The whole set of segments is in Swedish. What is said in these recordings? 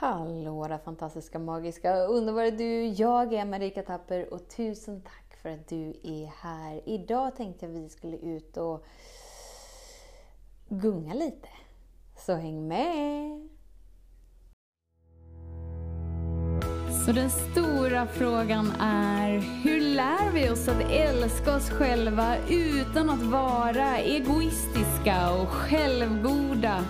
Hallå där fantastiska, magiska, underbara du! Jag är Marika Tapper och tusen tack för att du är här. Idag tänkte jag att vi skulle ut och gunga lite. Så häng med! Så den stora frågan är, hur lär vi oss att älska oss själva utan att vara egoistiska och självgoda?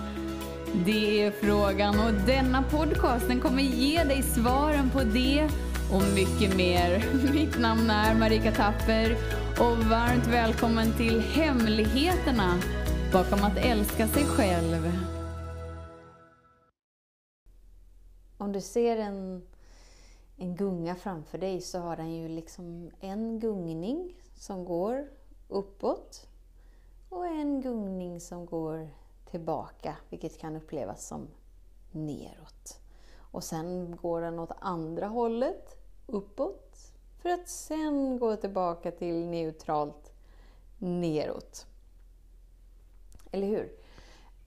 Det är frågan och denna podcast den kommer ge dig svaren på det och mycket mer. Mitt namn är Marika Tapper och varmt välkommen till Hemligheterna bakom att älska sig själv. Om du ser en, en gunga framför dig så har den ju liksom en gungning som går uppåt och en gungning som går tillbaka, vilket kan upplevas som neråt. Och sen går den åt andra hållet, uppåt, för att sen gå tillbaka till neutralt neråt. Eller hur?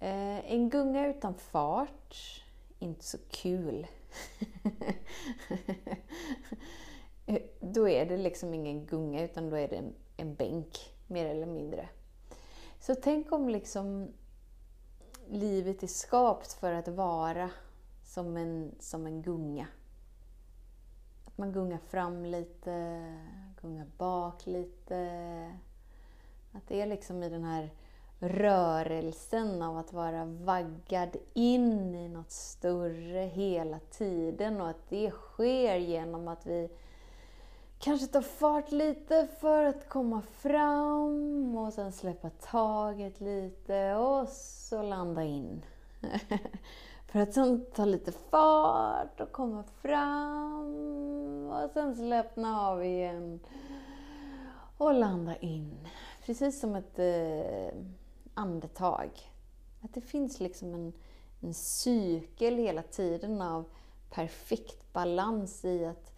Eh, en gunga utan fart, inte så kul. då är det liksom ingen gunga utan då är det en, en bänk, mer eller mindre. Så tänk om liksom livet är skapt för att vara som en, som en gunga. Att man gungar fram lite, gungar bak lite. Att det är liksom i den här rörelsen av att vara vaggad in i något större hela tiden och att det sker genom att vi kanske ta fart lite för att komma fram och sen släppa taget lite och så landa in. för att sen ta lite fart och komma fram och sen släppna av igen och landa in. Precis som ett eh, andetag. Att det finns liksom en, en cykel hela tiden av perfekt balans i att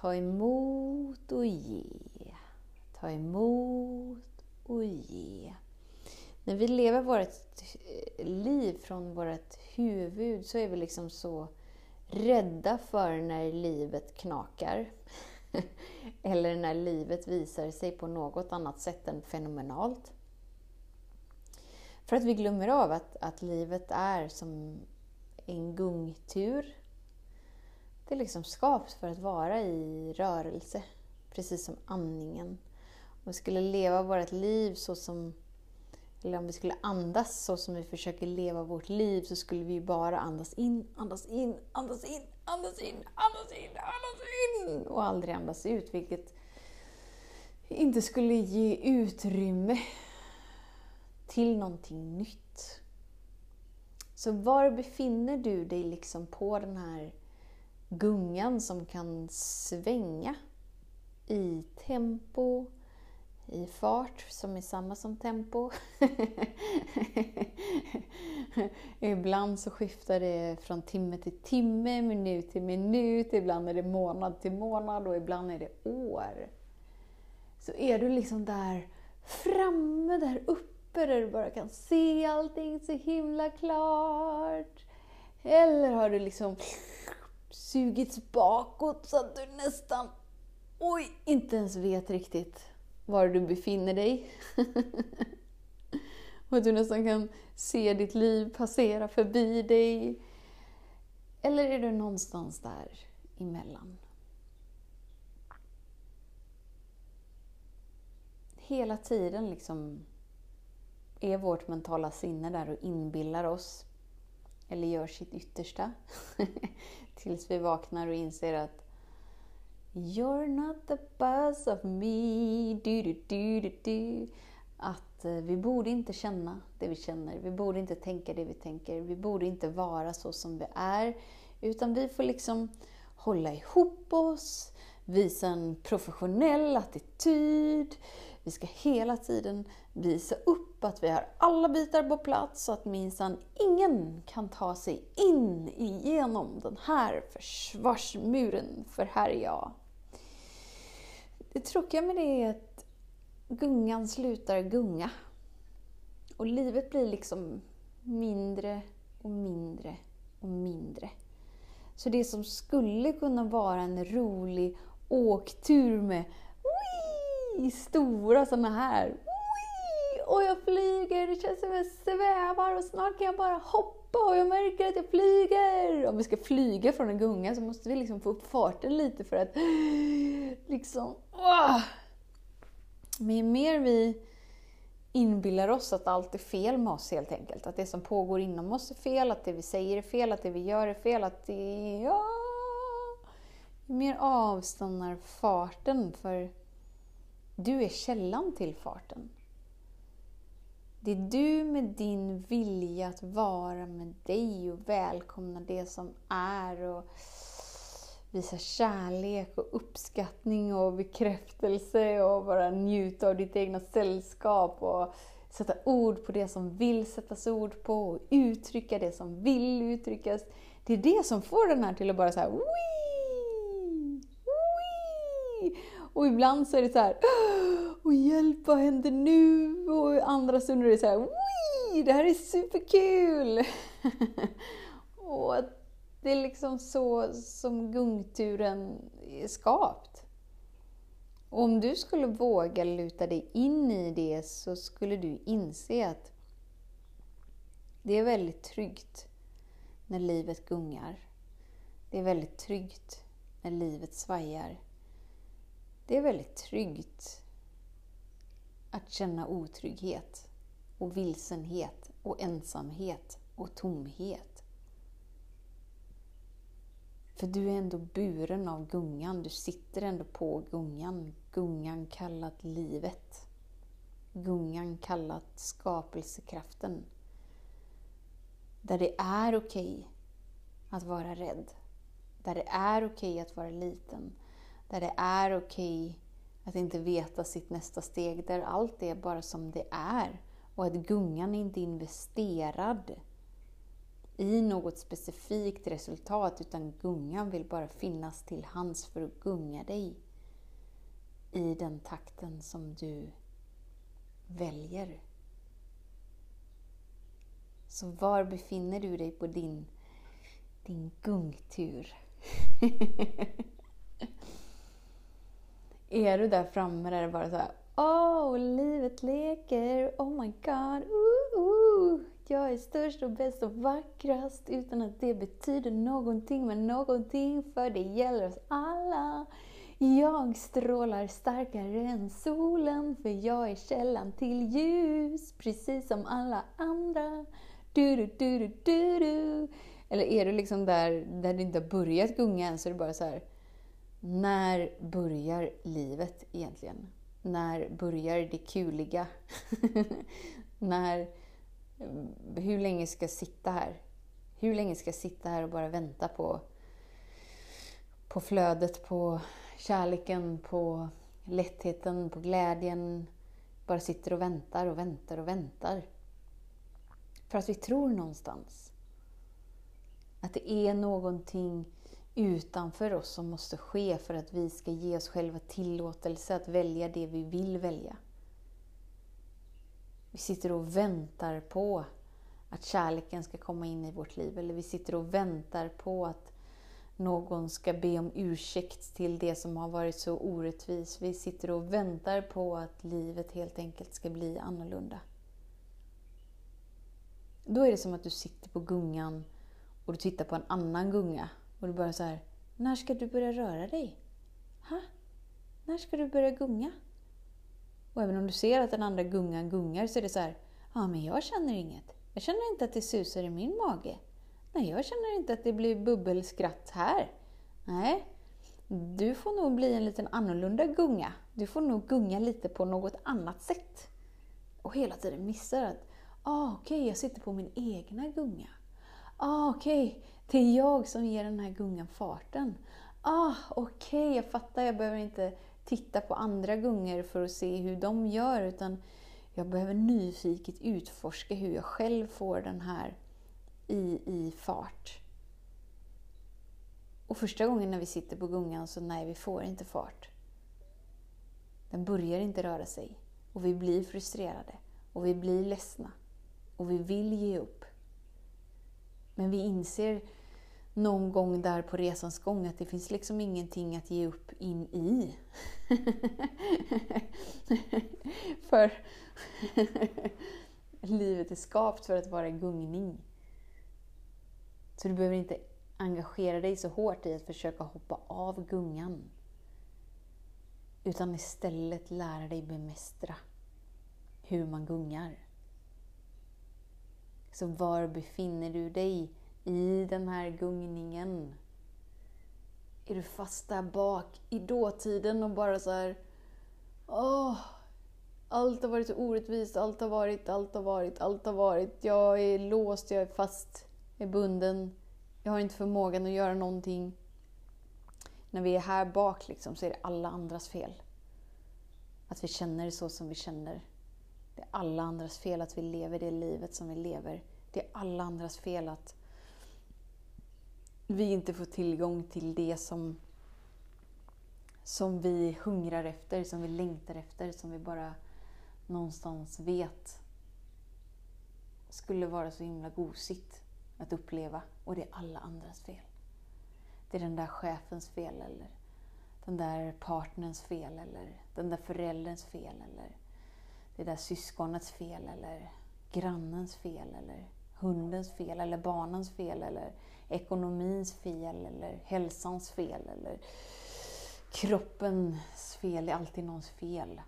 Ta emot och ge. Ta emot och ge. När vi lever vårt eh, liv från vårt huvud så är vi liksom så rädda för när livet knakar. Eller när livet visar sig på något annat sätt än fenomenalt. För att vi glömmer av att, att livet är som en gungtur det är liksom skapt för att vara i rörelse, precis som andningen. Om vi skulle leva vårt liv så som eller om vi skulle andas så som vi försöker leva vårt liv så skulle vi bara andas in, andas in, andas in, andas in, andas in, andas in och aldrig andas ut, vilket inte skulle ge utrymme till någonting nytt. Så var befinner du dig liksom på den här gungan som kan svänga i tempo, i fart som är samma som tempo. ibland så skiftar det från timme till timme, minut till minut, ibland är det månad till månad och ibland är det år. Så är du liksom där framme, där uppe, där du bara kan se allting så himla klart. Eller har du liksom sugits bakåt så att du nästan, oj, inte ens vet riktigt var du befinner dig. och att du nästan kan se ditt liv passera förbi dig. Eller är du någonstans där emellan? Hela tiden liksom är vårt mentala sinne där och inbillar oss, eller gör sitt yttersta, Tills vi vaknar och inser att You're not the buzz of me. Du, du, du, du, du. Att eh, vi borde inte känna det vi känner. Vi borde inte tänka det vi tänker. Vi borde inte vara så som vi är. Utan vi får liksom hålla ihop oss, visa en professionell attityd. Vi ska hela tiden visa upp att vi har alla bitar på plats så att minsann ingen kan ta sig in igenom den här försvarsmuren, för här är jag. Det tråkiga med det är att gungan slutar gunga. Och livet blir liksom mindre och mindre och mindre. Så det som skulle kunna vara en rolig åktur med wii, stora sådana här flyger, det känns som jag svävar och snart kan jag bara hoppa och jag märker att jag flyger. Om vi ska flyga från en gunga så måste vi liksom få upp farten lite för att liksom... Åh! Men ju mer vi inbillar oss att allt är fel med oss helt enkelt. Att det som pågår inom oss är fel, att det vi säger är fel, att det vi gör är fel, att det... Ja, ju mer avstannar farten, för du är källan till farten. Det är du med din vilja att vara med dig och välkomna det som är och visa kärlek och uppskattning och bekräftelse och bara njuta av ditt egna sällskap och sätta ord på det som vill sättas ord på och uttrycka det som vill uttryckas. Det är det som får den här till att bara så här, Wii! Wii! Och ibland så är det så här, och hjälp, vad händer nu? Och andra stunder är det så här, Wii! Det här är superkul! och det är liksom så som gungturen är skapt. Och om du skulle våga luta dig in i det så skulle du inse att det är väldigt tryggt när livet gungar. Det är väldigt tryggt när livet svajar. Det är väldigt tryggt att känna otrygghet och vilsenhet och ensamhet och tomhet. För du är ändå buren av gungan, du sitter ändå på gungan. Gungan kallat livet. Gungan kallat skapelsekraften. Där det är okej okay att vara rädd. Där det är okej okay att vara liten. Där det är okej okay att inte veta sitt nästa steg. Där allt är bara som det är. Och att gungan inte är investerad i något specifikt resultat utan gungan vill bara finnas till hands för att gunga dig i den takten som du väljer. Så var befinner du dig på din, din gungtur? är du där framme där det bara så här, Åh, oh, livet leker, oh my god, uh, uh. Jag är störst och bäst och vackrast utan att det betyder någonting med någonting, för det gäller oss alla. Jag strålar starkare än solen, för jag är källan till ljus, precis som alla andra. Du, du, du, du, du, du. Eller är du liksom där, där det inte har börjat gunga än, så är det bara så här, när börjar livet egentligen? När börjar det kuliga? när eh, hur länge ska jag sitta här? Hur länge ska jag sitta här och bara vänta på, på flödet, på kärleken, på lättheten, på glädjen? Bara sitter och väntar och väntar och väntar. För att vi tror någonstans att det är någonting utanför oss som måste ske för att vi ska ge oss själva tillåtelse att välja det vi vill välja. Vi sitter och väntar på att kärleken ska komma in i vårt liv. Eller vi sitter och väntar på att någon ska be om ursäkt till det som har varit så orättvist. Vi sitter och väntar på att livet helt enkelt ska bli annorlunda. Då är det som att du sitter på gungan och du tittar på en annan gunga och du bara så här, när ska du börja röra dig? Ha? När ska du börja gunga? Och även om du ser att den andra gungan gungar så är det så här, ja men jag känner inget. Jag känner inte att det susar i min mage. Nej, jag känner inte att det blir bubbelskratt här. Nej, du får nog bli en liten annorlunda gunga. Du får nog gunga lite på något annat sätt. Och hela tiden missar att, ah, okej, okay, jag sitter på min egna gunga. Ah, okej, okay, det är jag som ger den här gungan farten. Ah, okej, okay, jag fattar, jag behöver inte titta på andra gungor för att se hur de gör, utan jag behöver nyfiket utforska hur jag själv får den här i, i fart. Och första gången när vi sitter på gungan så nej, vi får inte fart. Den börjar inte röra sig. Och vi blir frustrerade. Och vi blir ledsna. Och vi vill ge upp. Men vi inser någon gång där på resans gång att det finns liksom ingenting att ge upp in i. för livet är skapt för att vara i gungning. Så du behöver inte engagera dig så hårt i att försöka hoppa av gungan. Utan istället lära dig bemästra hur man gungar. Så var befinner du dig i den här gungningen? Är du fast där bak i dåtiden och bara så här, Åh, allt har varit så orättvist, allt har varit, allt har varit, allt har varit. Jag är låst, jag är fast, jag är bunden. Jag har inte förmågan att göra någonting. När vi är här bak liksom, så är det alla andras fel. Att vi känner så som vi känner. Det är alla andras fel att vi lever det livet som vi lever. Det är alla andras fel att vi inte får tillgång till det som, som vi hungrar efter, som vi längtar efter, som vi bara någonstans vet skulle vara så himla gosigt att uppleva. Och det är alla andras fel. Det är den där chefens fel eller den där partnerns fel eller den där förälderns fel eller det där syskonets fel eller grannens fel eller hundens fel eller barnens fel eller ekonomins fel eller hälsans fel eller kroppens fel. Det är alltid någons fel.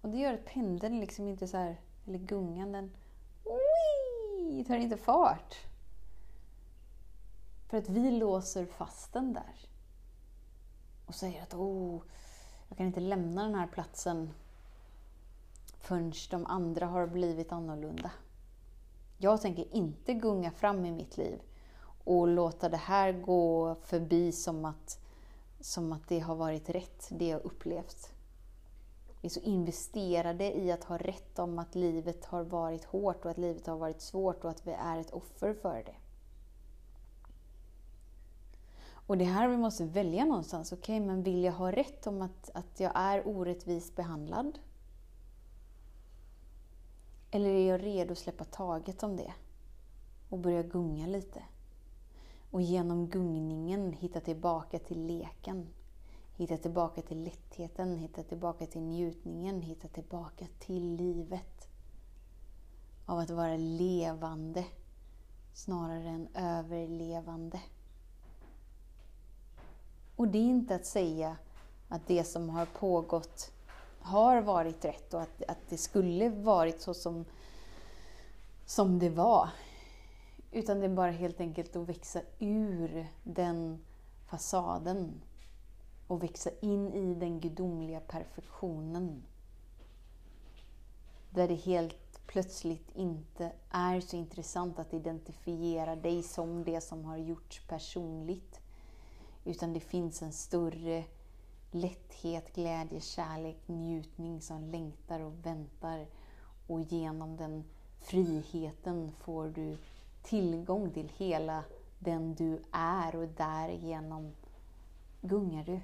Och det gör att pendeln liksom inte så här, eller gungan, den tar inte fart. För att vi låser fast den där. Och säger att oh, jag kan inte lämna den här platsen förrän de andra har blivit annorlunda. Jag tänker inte gunga fram i mitt liv och låta det här gå förbi som att, som att det har varit rätt, det jag upplevt. Vi är så investerade i att ha rätt om att livet har varit hårt och att livet har varit svårt och att vi är ett offer för det. Och det här vi måste välja någonstans. Okej, okay, men vill jag ha rätt om att, att jag är orättvist behandlad? Eller är jag redo att släppa taget om det? Och börja gunga lite? Och genom gungningen hitta tillbaka till leken. Hitta tillbaka till lättheten, hitta tillbaka till njutningen, hitta tillbaka till livet. Av att vara levande snarare än överlevande. Och det är inte att säga att det som har pågått har varit rätt och att, att det skulle varit så som, som det var. Utan det är bara helt enkelt att växa ur den fasaden och växa in i den gudomliga perfektionen. Där det helt plötsligt inte är så intressant att identifiera dig som det som har gjorts personligt. Utan det finns en större lätthet, glädje, kärlek, njutning som längtar och väntar. Och genom den friheten får du tillgång till hela den du är och därigenom gungar du.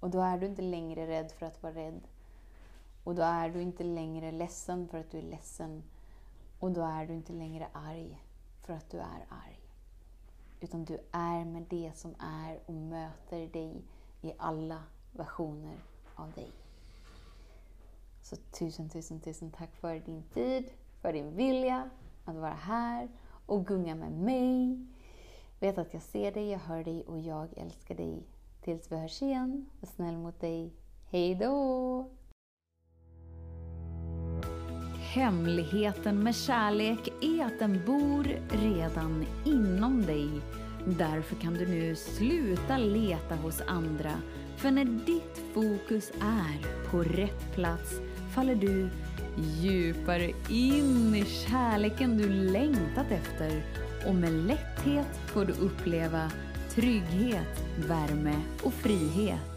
Och då är du inte längre rädd för att vara rädd. Och då är du inte längre ledsen för att du är ledsen. Och då är du inte längre arg för att du är arg. Utan du är med det som är och möter dig i alla versioner av dig. Så tusen, tusen, tusen tack för din tid, för din vilja att vara här och gunga med mig. Vet att jag ser dig, jag hör dig och jag älskar dig. Tills vi hörs igen, var snäll mot dig. Hej då! Hemligheten med kärlek är att den bor redan inom dig Därför kan du nu sluta leta hos andra. För när ditt fokus är på rätt plats faller du djupare in i kärleken du längtat efter och med lätthet får du uppleva trygghet, värme och frihet.